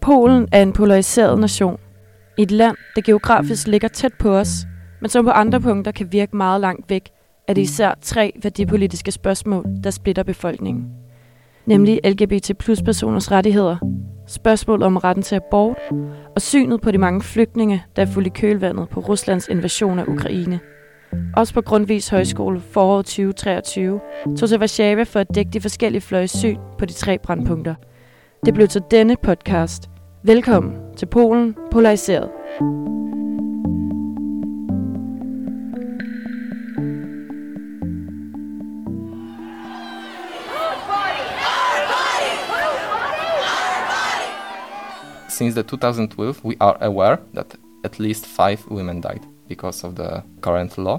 Polen er en polariseret nation. Et land, der geografisk ligger tæt på os, men som på andre punkter kan virke meget langt væk, er det især tre værdipolitiske spørgsmål, der splitter befolkningen. Nemlig LGBT plus personers rettigheder, spørgsmål om retten til abort og synet på de mange flygtninge, der er fuldt i kølvandet på Ruslands invasion af Ukraine. Også på Grundvis Højskole foråret 2023 tog til Warszawa for at dække de forskellige fløjes syn på de tre brandpunkter. Det blev til denne podcast. Velkommen til Polen Polariseret. Since the 2012, we are aware that at least five women died because of the current law.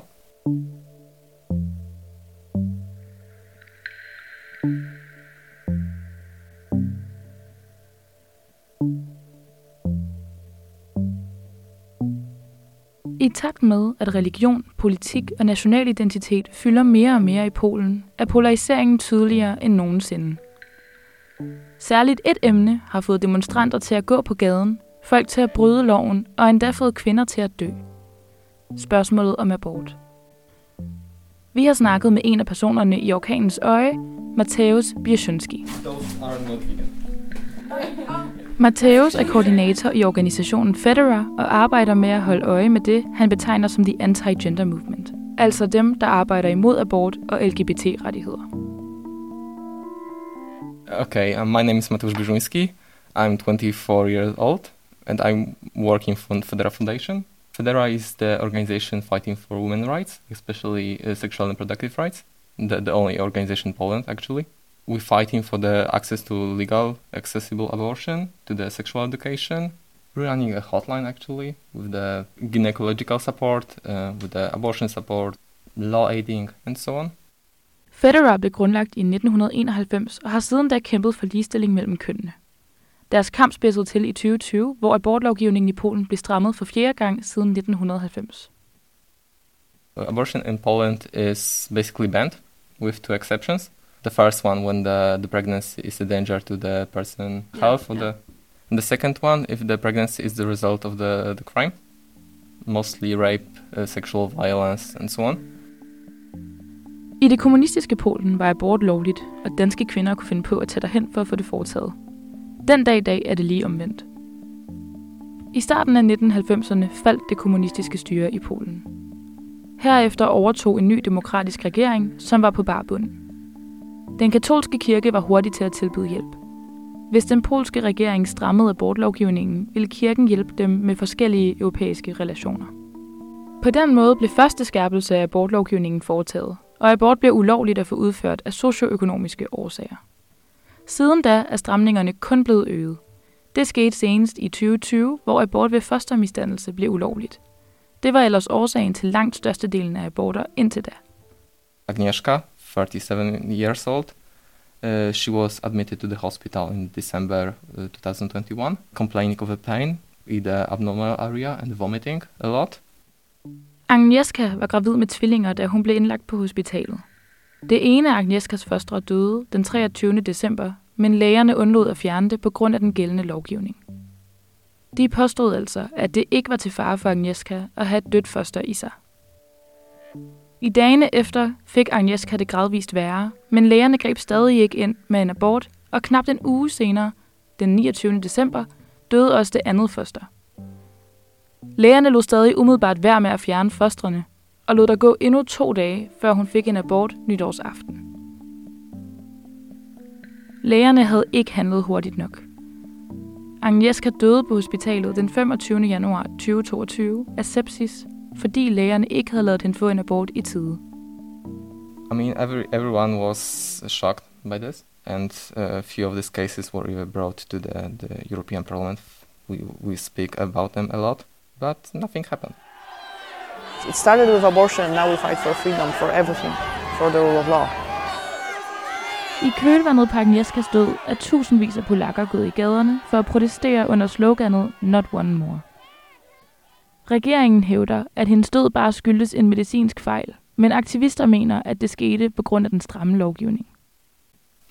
I takt med, at religion, politik og national identitet fylder mere og mere i Polen, er polariseringen tydeligere end nogensinde. Særligt et emne har fået demonstranter til at gå på gaden, folk til at bryde loven og endda fået kvinder til at dø. Spørgsmålet om abort. Vi har snakket med en af personerne i orkanens øje, Mateusz Bierzynski. Mateusz er koordinator i organisationen Federa og arbejder med at holde øje med det, han betegner som the anti-gender movement. Altså dem, der arbejder imod abort og LGBT-rettigheder. Okay, um, my name is Mateusz Bierzynski. I'm 24 years old and I'm working for Federa Foundation. Federa is the organization fighting for women's rights, especially uh, sexual and reproductive rights. The, the only organization in Poland, actually. We're fighting for the access to legal, accessible abortion, to the sexual education. We're running a hotline, actually, with the gynecological support, uh, with the abortion support, law aiding, and so on. Federa blev grundlagt i 1991 og har siden da kæmpet for ligestilling mellem kønnene. Deres kamp spidsede til i 2020, hvor abortlovgivningen i Polen blev strammet for fjerde gang siden 1990. Abortion in Poland is basically banned, with two exceptions. The first one when the, the pregnancy is a danger to the person health, or the, and the second one if the pregnancy is the result of the, the crime, mostly rape, uh, sexual violence, and so on. I det kommunistiske Polen var abort lovligt, og danske kvinder kunne finde på at tage derhen for at få det foretaget. Den dag i dag er det lige omvendt. I starten af 1990'erne faldt det kommunistiske styre i Polen. Herefter overtog en ny demokratisk regering, som var på barbund. Den katolske kirke var hurtig til at tilbyde hjælp. Hvis den polske regering strammede abortlovgivningen, ville kirken hjælpe dem med forskellige europæiske relationer. På den måde blev første skærpelse af abortlovgivningen foretaget, og abort blev ulovligt at få udført af socioøkonomiske årsager. Siden da er stramningerne kun blevet øget. Det skete senest i 2020, hvor abort ved fostermisdannelse blev ulovligt. Det var ellers årsagen til langt størstedelen af aborter indtil da. Agnieszka, 37 years old, uh, she was admitted to the hospital in December uh, 2021, complaining of a pain in the abnormal area and vomiting a lot. Agnieszka var gravid med tvillinger, da hun blev indlagt på hospitalet. Det ene af Agnieszkas fostre døde den 23. december, men lægerne undlod at fjerne det på grund af den gældende lovgivning. De påstod altså, at det ikke var til fare for Agnieszka at have et dødt foster i sig. I dagene efter fik Agnieszka det gradvist værre, men lægerne greb stadig ikke ind med en abort, og knap en uge senere, den 29. december, døde også det andet foster. Lægerne lod stadig umiddelbart værd med at fjerne fostrene, og lod der gå endnu to dage, før hun fik en abort nytårsaften. Lægerne havde ikke handlet hurtigt nok. Agnieszka døde på hospitalet den 25. januar 2022 af sepsis, fordi lægerne ikke havde lavet hende få en abort i tide. I mean, every, everyone was shocked by this, and uh, a few of these cases were even brought to the, the European Parliament. We, we speak about them a lot, but nothing happened. It started with abortion, and now we fight for freedom, for everything, for the rule of law. I kølvandet på Agnieszkas død er tusindvis af polakker gået i gaderne for at protestere under sloganet Not One More. Regeringen hævder, at hendes død bare skyldes en medicinsk fejl, men aktivister mener, at det skete på grund af den stramme lovgivning.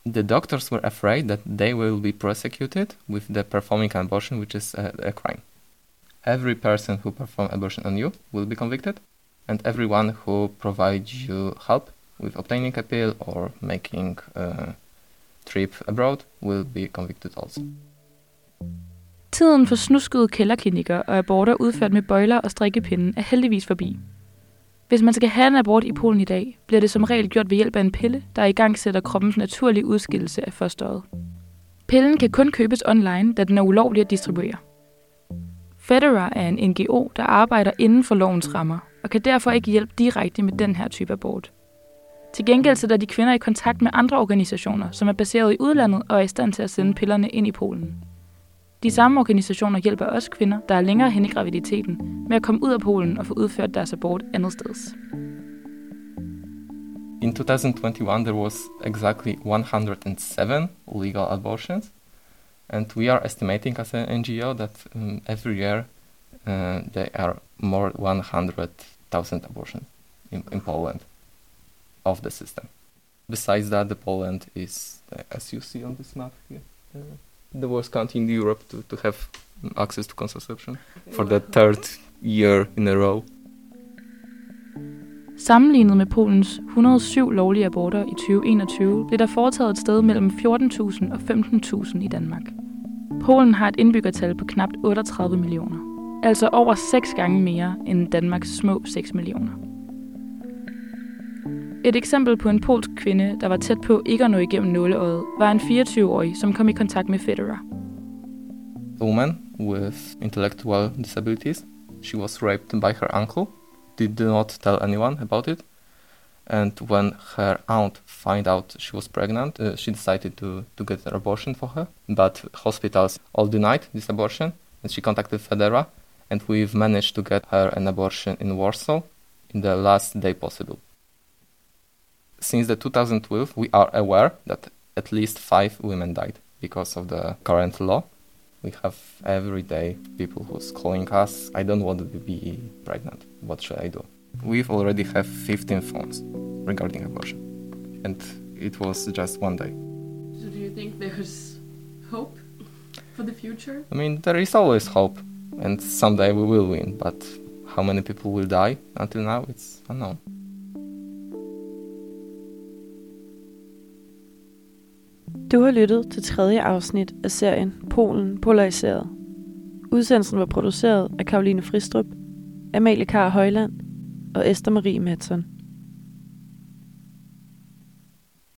The doctors were afraid that they will be prosecuted with the performing abortion, which is a, a crime. Every person who perform abortion on you will be convicted, and everyone who provides you help with obtaining a pill or making a trip abroad will be convicted also. Tiden for snuskede kælderklinikker og aborter udført med bøjler og strikkepinde er heldigvis forbi. Hvis man skal have en abort i Polen i dag, bliver det som regel gjort ved hjælp af en pille, der i gang sætter kroppens naturlige udskillelse af fosteret. Pillen kan kun købes online, da den er ulovlig at distribuere. Federa er en NGO, der arbejder inden for lovens rammer, og kan derfor ikke hjælpe direkte med den her type abort. Til gengæld sætter de kvinder i kontakt med andre organisationer, som er baseret i udlandet og er i stand til at sende pillerne ind i Polen. De samme organisationer hjælper også kvinder, der er længere hen i graviditeten, med at komme ud af Polen og få udført deres abort andet steds. In 2021, there was exactly 107 legal abortions, and we are estimating as an NGO that um, every year uh, there are more 100,000 abortions in, in Poland of the system. Besides that, the Poland is, uh, as you see on this map here, uh, the worst country in Europe to, to have access to contraception for the third year in a row. Sammenlignet med Polens 107 lovlige aborter i 2021, blev der foretaget et sted mellem 14.000 og 15.000 i Danmark. Polen har et indbyggertal på knap 38 millioner, altså over seks gange mere end Danmarks små 6 millioner. Et eksempel på en polsk kvinde, der var tæt på ikke at nå igennem nåleøjet, var en 24-årig, som kom i kontakt med Federer. A woman with intellectual disabilities, she was raped by her uncle, did not tell anyone about it. And when her aunt found out she was pregnant, uh, she decided to, to get an abortion for her. But hospitals all denied this abortion, and she contacted Federa, and we've managed to get her an abortion in Warsaw in the last day possible. Since the 2012, we are aware that at least five women died because of the current law. We have every day people who's calling us, I don't want to be pregnant. What should I do? We've already have 15 phones regarding abortion. And it was just one day. So do you think there's hope for the future? I mean, there is always hope, and someday we will win, but how many people will die until now, it's unknown. Du har lyttet til tredje afsnit af serien Polen Polariseret. Udsendelsen var produceret af Karoline Fristrup, Amalie Kar Højland og Esther Marie Madsen.